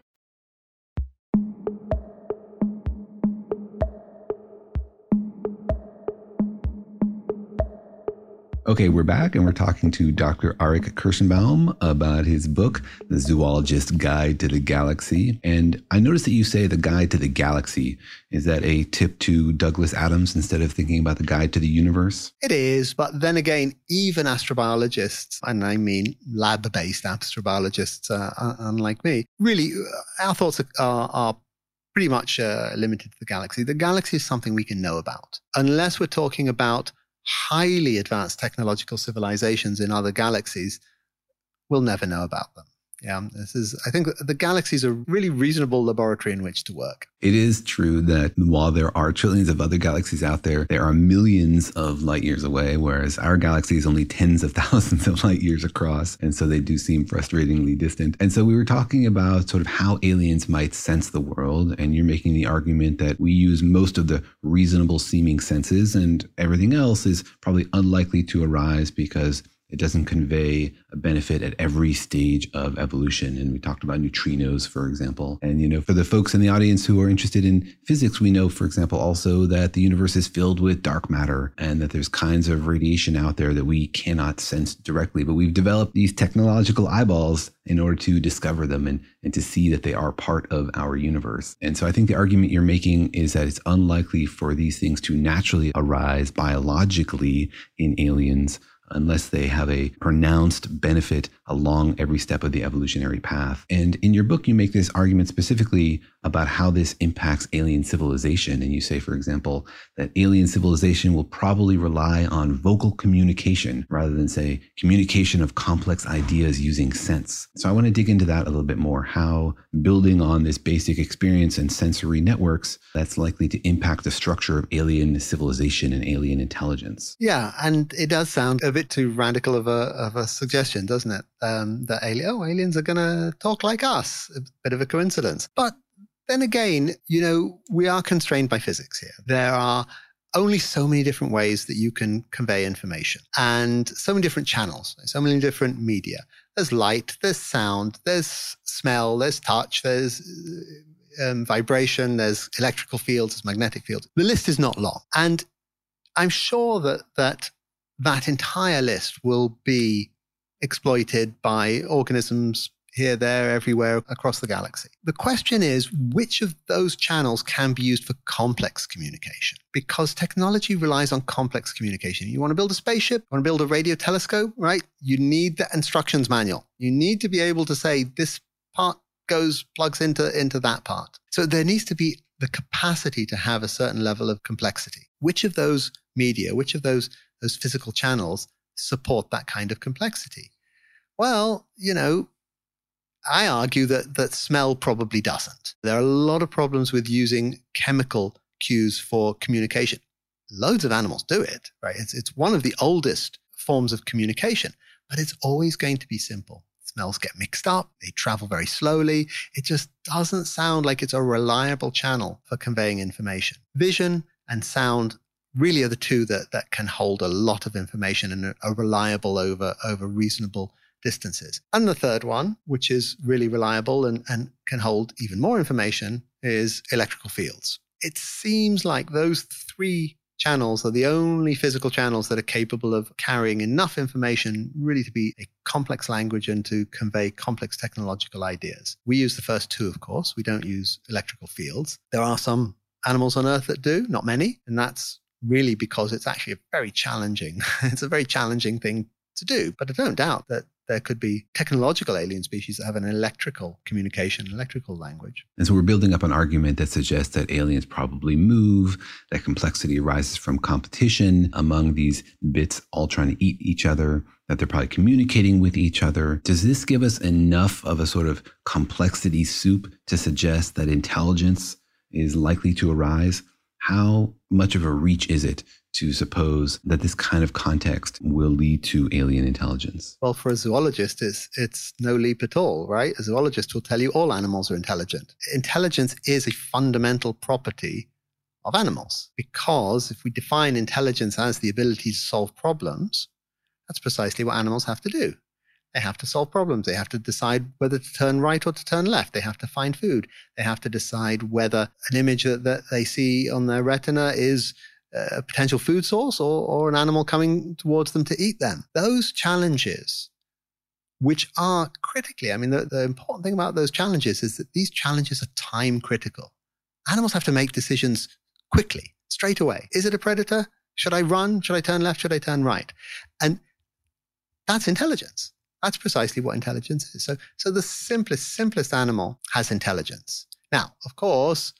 Okay, we're back and we're talking to Dr. Arik Kershenbaum about his book, The Zoologist's Guide to the Galaxy. And I noticed that you say the Guide to the Galaxy. Is that a tip to Douglas Adams instead of thinking about the Guide to the Universe? It is, but then again, even astrobiologists, and I mean lab based astrobiologists, uh, unlike me, really, uh, our thoughts are, are pretty much uh, limited to the galaxy. The galaxy is something we can know about. Unless we're talking about highly advanced technological civilizations in other galaxies, we'll never know about them. Yeah, this is, I think the galaxy is a really reasonable laboratory in which to work. It is true that while there are trillions of other galaxies out there, there are millions of light years away, whereas our galaxy is only tens of thousands of light years across. And so they do seem frustratingly distant. And so we were talking about sort of how aliens might sense the world. And you're making the argument that we use most of the reasonable seeming senses, and everything else is probably unlikely to arise because it doesn't convey a benefit at every stage of evolution. And we talked about neutrinos, for example. And, you know, for the folks in the audience who are interested in physics, we know, for example, also that the universe is filled with dark matter and that there's kinds of radiation out there that we cannot sense directly. But we've developed these technological eyeballs in order to discover them and, and to see that they are part of our universe. And so I think the argument you're making is that it's unlikely for these things to naturally arise biologically in aliens unless they have a pronounced benefit along every step of the evolutionary path. And in your book, you make this argument specifically about how this impacts alien civilization. And you say, for example, that alien civilization will probably rely on vocal communication rather than, say, communication of complex ideas using sense. So I want to dig into that a little bit more how building on this basic experience and sensory networks that's likely to impact the structure of alien civilization and alien intelligence. Yeah, and it does sound a bit too radical of a, of a suggestion, doesn't it? Um, that alien, oh, aliens are going to talk like us. A bit of a coincidence. But then again, you know, we are constrained by physics here. There are only so many different ways that you can convey information and so many different channels, so many different media. There's light, there's sound, there's smell, there's touch, there's um, vibration, there's electrical fields, there's magnetic fields. The list is not long. And I'm sure that, that that entire list will be exploited by organisms here, there, everywhere across the galaxy. The question is which of those channels can be used for complex communication? Because technology relies on complex communication. You want to build a spaceship, you want to build a radio telescope, right? You need the instructions manual. You need to be able to say this part goes, plugs into, into that part. So there needs to be the capacity to have a certain level of complexity. Which of those media, which of those, those physical channels support that kind of complexity? Well, you know, I argue that, that smell probably doesn't. There are a lot of problems with using chemical cues for communication. Loads of animals do it, right? It's, it's one of the oldest forms of communication, but it's always going to be simple. Smells get mixed up, they travel very slowly. It just doesn't sound like it's a reliable channel for conveying information. Vision and sound really are the two that, that can hold a lot of information and are reliable over, over reasonable distances. And the third one, which is really reliable and, and can hold even more information, is electrical fields. It seems like those three channels are the only physical channels that are capable of carrying enough information really to be a complex language and to convey complex technological ideas. We use the first two, of course. We don't use electrical fields. There are some animals on Earth that do, not many. And that's really because it's actually a very challenging, it's a very challenging thing to do. But I don't doubt that there could be technological alien species that have an electrical communication, electrical language. And so we're building up an argument that suggests that aliens probably move, that complexity arises from competition among these bits all trying to eat each other, that they're probably communicating with each other. Does this give us enough of a sort of complexity soup to suggest that intelligence is likely to arise? How much of a reach is it to suppose that this kind of context will lead to alien intelligence? Well, for a zoologist, it's, it's no leap at all, right? A zoologist will tell you all animals are intelligent. Intelligence is a fundamental property of animals because if we define intelligence as the ability to solve problems, that's precisely what animals have to do. They have to solve problems. They have to decide whether to turn right or to turn left. They have to find food. They have to decide whether an image that, that they see on their retina is a potential food source or, or an animal coming towards them to eat them. Those challenges, which are critically, I mean, the, the important thing about those challenges is that these challenges are time critical. Animals have to make decisions quickly, straight away. Is it a predator? Should I run? Should I turn left? Should I turn right? And that's intelligence. That's precisely what intelligence is. So, so the simplest, simplest animal has intelligence. Now, of course,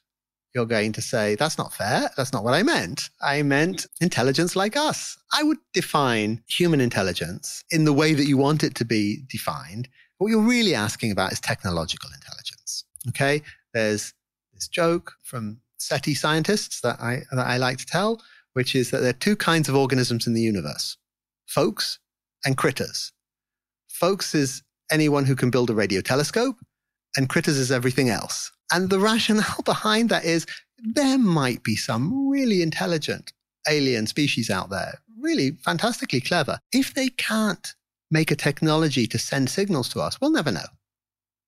you're going to say, that's not fair. That's not what I meant. I meant intelligence like us. I would define human intelligence in the way that you want it to be defined. What you're really asking about is technological intelligence. Okay. There's this joke from SETI scientists that I, that I like to tell, which is that there are two kinds of organisms in the universe folks and critters. Folks is anyone who can build a radio telescope, and critters everything else. And the rationale behind that is there might be some really intelligent alien species out there, really fantastically clever. If they can't make a technology to send signals to us, we'll never know.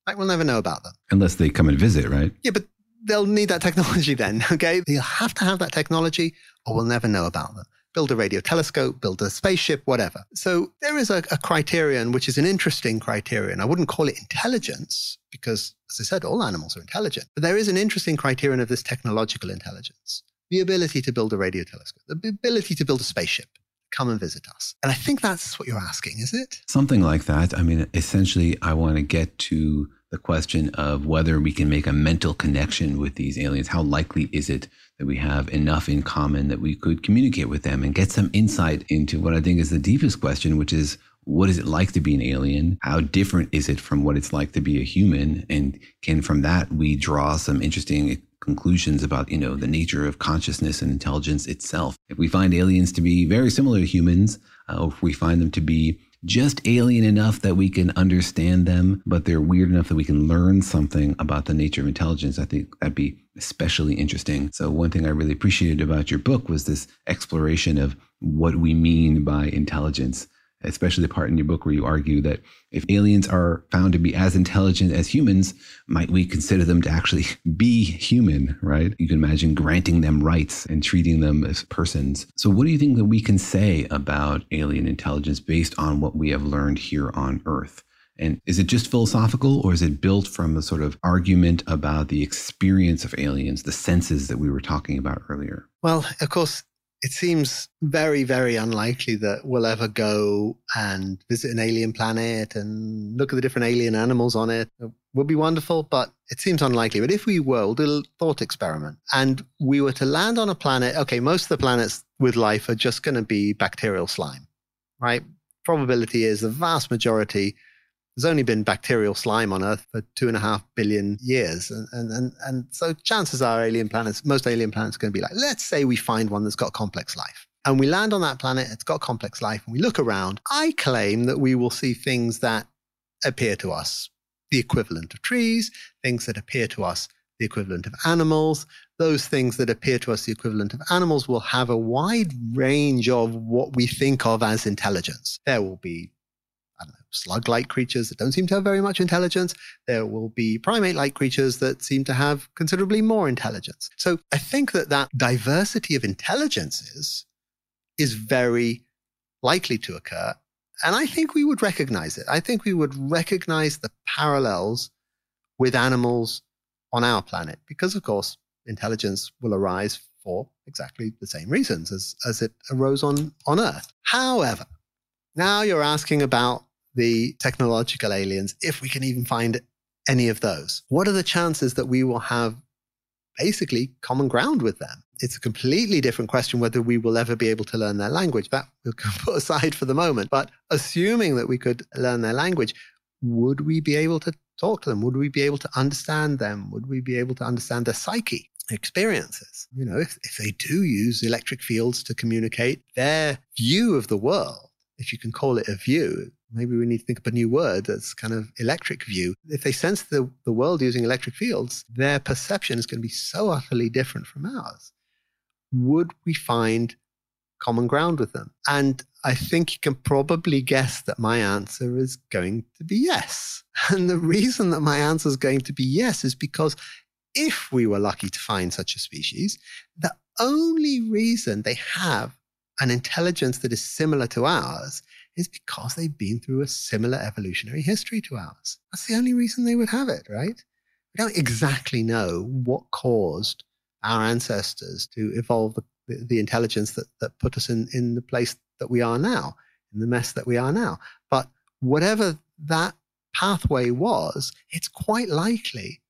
Like, we'll never know about them. Unless they come and visit, right? Yeah, but they'll need that technology then, okay? They'll have to have that technology or we'll never know about them. Build a radio telescope, build a spaceship, whatever. So there is a, a criterion, which is an interesting criterion. I wouldn't call it intelligence because, as I said, all animals are intelligent. But there is an interesting criterion of this technological intelligence the ability to build a radio telescope, the ability to build a spaceship, come and visit us. And I think that's what you're asking, is it? Something like that. I mean, essentially, I want to get to the question of whether we can make a mental connection with these aliens. How likely is it that we have enough in common that we could communicate with them and get some insight into what I think is the deepest question, which is what is it like to be an alien? How different is it from what it's like to be a human? And can from that we draw some interesting conclusions about, you know, the nature of consciousness and intelligence itself? If we find aliens to be very similar to humans, uh, if we find them to be just alien enough that we can understand them, but they're weird enough that we can learn something about the nature of intelligence. I think that'd be especially interesting. So, one thing I really appreciated about your book was this exploration of what we mean by intelligence especially the part in your book where you argue that if aliens are found to be as intelligent as humans, might we consider them to actually be human, right? You can imagine granting them rights and treating them as persons. So, what do you think that we can say about alien intelligence based on what we have learned here on Earth? And is it just philosophical or is it built from a sort of argument about the experience of aliens, the senses that we were talking about earlier? Well, of course, it seems very, very unlikely that we'll ever go and visit an alien planet and look at the different alien animals on it. It would be wonderful, but it seems unlikely. But if we were, we'll do a thought experiment and we were to land on a planet, okay, most of the planets with life are just going to be bacterial slime, right? Probability is the vast majority there's only been bacterial slime on Earth for two and a half billion years. And, and, and, and so chances are alien planets, most alien planets are going to be like, let's say we find one that's got complex life. And we land on that planet, it's got complex life, and we look around. I claim that we will see things that appear to us the equivalent of trees, things that appear to us the equivalent of animals. Those things that appear to us the equivalent of animals will have a wide range of what we think of as intelligence. There will be slug like creatures that don't seem to have very much intelligence. There will be primate like creatures that seem to have considerably more intelligence. So I think that that diversity of intelligences is very likely to occur. And I think we would recognize it. I think we would recognize the parallels with animals on our planet because, of course, intelligence will arise for exactly the same reasons as, as it arose on, on Earth. However, now you're asking about the technological aliens, if we can even find any of those. What are the chances that we will have basically common ground with them? It's a completely different question whether we will ever be able to learn their language. That we'll put aside for the moment. But assuming that we could learn their language, would we be able to talk to them? Would we be able to understand them? Would we be able to understand their psyche? experiences. You know, if, if they do use electric fields to communicate, their view of the world, if you can call it a view, maybe we need to think up a new word that's kind of electric view. If they sense the, the world using electric fields, their perception is going to be so utterly different from ours. Would we find common ground with them? And I think you can probably guess that my answer is going to be yes. And the reason that my answer is going to be yes is because if we were lucky to find such a species, the only reason they have an intelligence that is similar to ours is because they've been through a similar evolutionary history to ours. That's the only reason they would have it, right? We don't exactly know what caused our ancestors to evolve the, the, the intelligence that, that put us in, in the place that we are now, in the mess that we are now. But whatever that pathway was, it's quite likely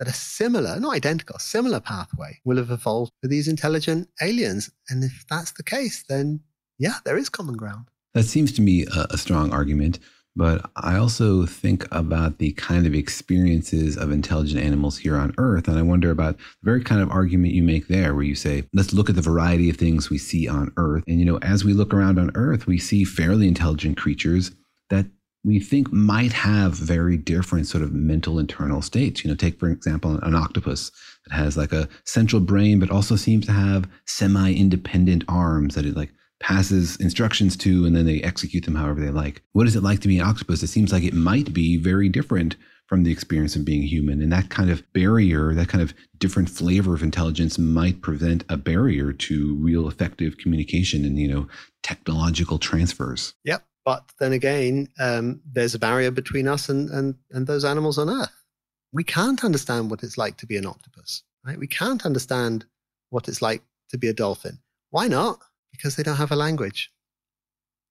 that a similar, not identical, similar pathway will have evolved for these intelligent aliens. And if that's the case, then yeah, there is common ground. That seems to me a, a strong argument. But I also think about the kind of experiences of intelligent animals here on Earth. And I wonder about the very kind of argument you make there, where you say, let's look at the variety of things we see on Earth. And, you know, as we look around on Earth, we see fairly intelligent creatures that we think might have very different sort of mental internal states. You know, take, for example, an octopus that has like a central brain, but also seems to have semi independent arms that it like passes instructions to and then they execute them however they like. What is it like to be an octopus? It seems like it might be very different from the experience of being human. And that kind of barrier, that kind of different flavor of intelligence might prevent a barrier to real effective communication and, you know, technological transfers. Yep. But then again, um, there's a barrier between us and, and, and those animals on Earth. We can't understand what it's like to be an octopus, right? We can't understand what it's like to be a dolphin. Why not? Because they don't have a language.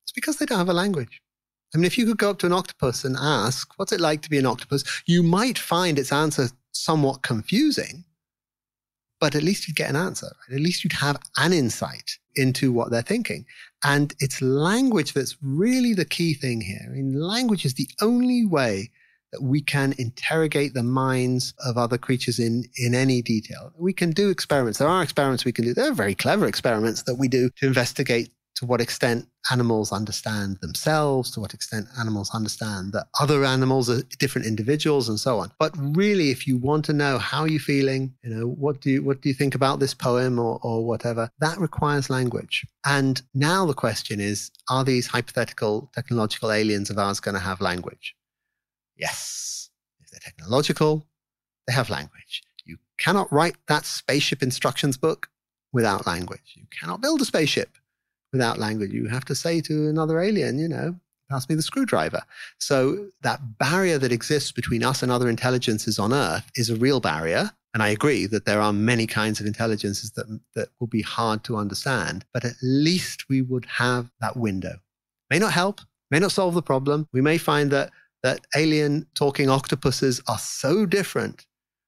It's because they don't have a language. I mean, if you could go up to an octopus and ask, what's it like to be an octopus? You might find its answer somewhat confusing, but at least you'd get an answer. Right? At least you'd have an insight into what they're thinking. And it's language that's really the key thing here. I mean, language is the only way that we can interrogate the minds of other creatures in, in any detail. We can do experiments. There are experiments we can do. There are very clever experiments that we do to investigate to what extent animals understand themselves, to what extent animals understand that other animals are different individuals and so on. But really, if you want to know how you're feeling, you know, what do you, what do you think about this poem or, or whatever, that requires language. And now the question is, are these hypothetical technological aliens of ours going to have language? Yes. If they're technological, they have language. You cannot write that spaceship instructions book without language. You cannot build a spaceship without language. You have to say to another alien, you know, pass me the screwdriver. So that barrier that exists between us and other intelligences on Earth is a real barrier. And I agree that there are many kinds of intelligences that, that will be hard to understand, but at least we would have that window. May not help, may not solve the problem. We may find that, that alien talking octopuses are so different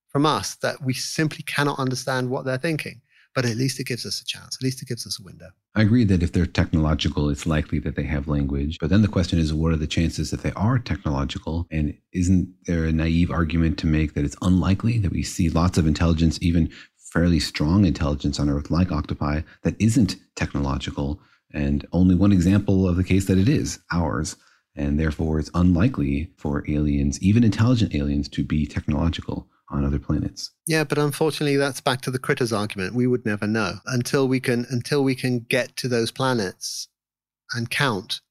from us that we simply cannot understand what they're thinking but at least it gives us a chance. At least it gives us a window. I agree that if they're technological, it's likely that they have language. But then the question is, what are the chances that they are technological? And isn't there a naive argument to make that it's unlikely that we see lots of intelligence, even fairly strong intelligence on Earth, like octopi, that isn't technological? And only one example of the case that it is ours. And therefore, it's unlikely for aliens, even intelligent aliens, to be technological on other planets. Yeah, but unfortunately that's back to the critters argument. We would never know until we can until we can get to those planets and count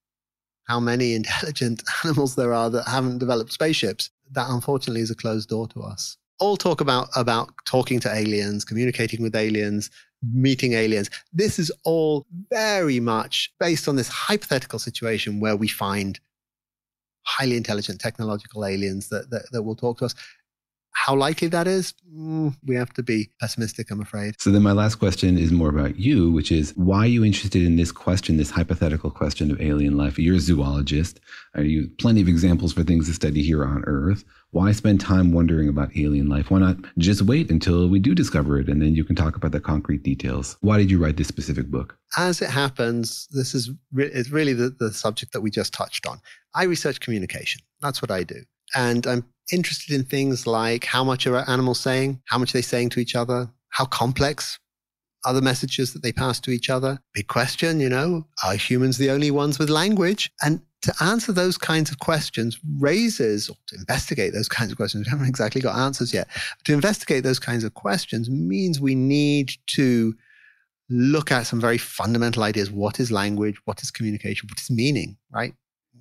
how many intelligent animals there are that haven't developed spaceships. That unfortunately is a closed door to us. All talk about about talking to aliens, communicating with aliens, meeting aliens. This is all very much based on this hypothetical situation where we find highly intelligent technological aliens that, that, that will talk to us. How likely that is, mm, we have to be pessimistic, I'm afraid. So, then my last question is more about you, which is why are you interested in this question, this hypothetical question of alien life? You're a zoologist. Are you plenty of examples for things to study here on Earth? Why spend time wondering about alien life? Why not just wait until we do discover it and then you can talk about the concrete details? Why did you write this specific book? As it happens, this is re- it's really the, the subject that we just touched on. I research communication. That's what I do. And I'm interested in things like how much are animals saying, how much are they saying to each other, how complex are the messages that they pass to each other. Big question, you know, are humans the only ones with language? And to answer those kinds of questions raises, or to investigate those kinds of questions, we haven't exactly got answers yet. To investigate those kinds of questions means we need to look at some very fundamental ideas. What is language? What is communication? What is meaning, right?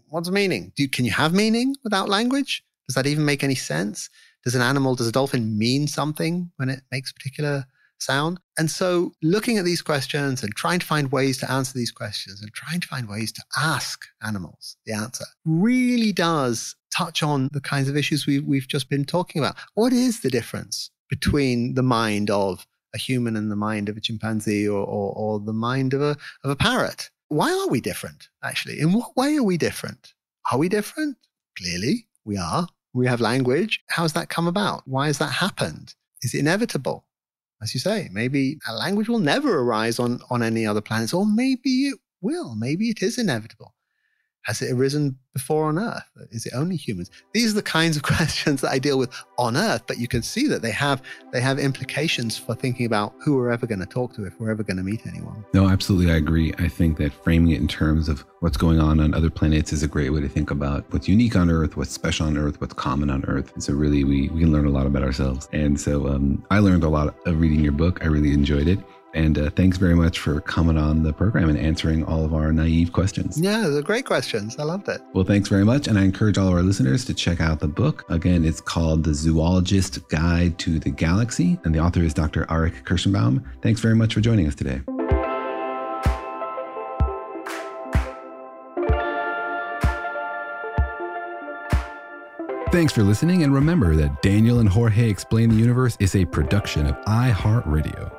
What's meaning? Do, can you have meaning without language? Does that even make any sense? Does an animal, does a dolphin mean something when it makes a particular sound? And so looking at these questions and trying to find ways to answer these questions and trying to find ways to ask animals the answer really does touch on the kinds of issues we, we've just been talking about. What is the difference between the mind of a human and the mind of a chimpanzee or, or, or the mind of a, of a parrot? Why are we different, actually? In what way are we different? Are we different? Clearly, we are. We have language. How has that come about? Why has that happened? Is it inevitable? As you say, maybe a language will never arise on, on any other planets, or maybe it will. Maybe it is inevitable. Has it arisen before on Earth? Is it only humans? These are the kinds of questions that I deal with on Earth, but you can see that they have they have implications for thinking about who we're ever going to talk to if we're ever going to meet anyone. No, absolutely, I agree. I think that framing it in terms of what's going on on other planets is a great way to think about what's unique on Earth, what's special on Earth, what's common on Earth. And so, really, we we can learn a lot about ourselves. And so, um, I learned a lot of reading your book. I really enjoyed it. And uh, thanks very much for coming on the program and answering all of our naive questions. Yeah, they're great questions. I loved it. Well, thanks very much. And I encourage all of our listeners to check out the book. Again, it's called The Zoologist Guide to the Galaxy, and the author is Dr. Arik Kershenbaum. Thanks very much for joining us today. Thanks for listening, and remember that Daniel and Jorge Explain the Universe is a production of iHeartRadio.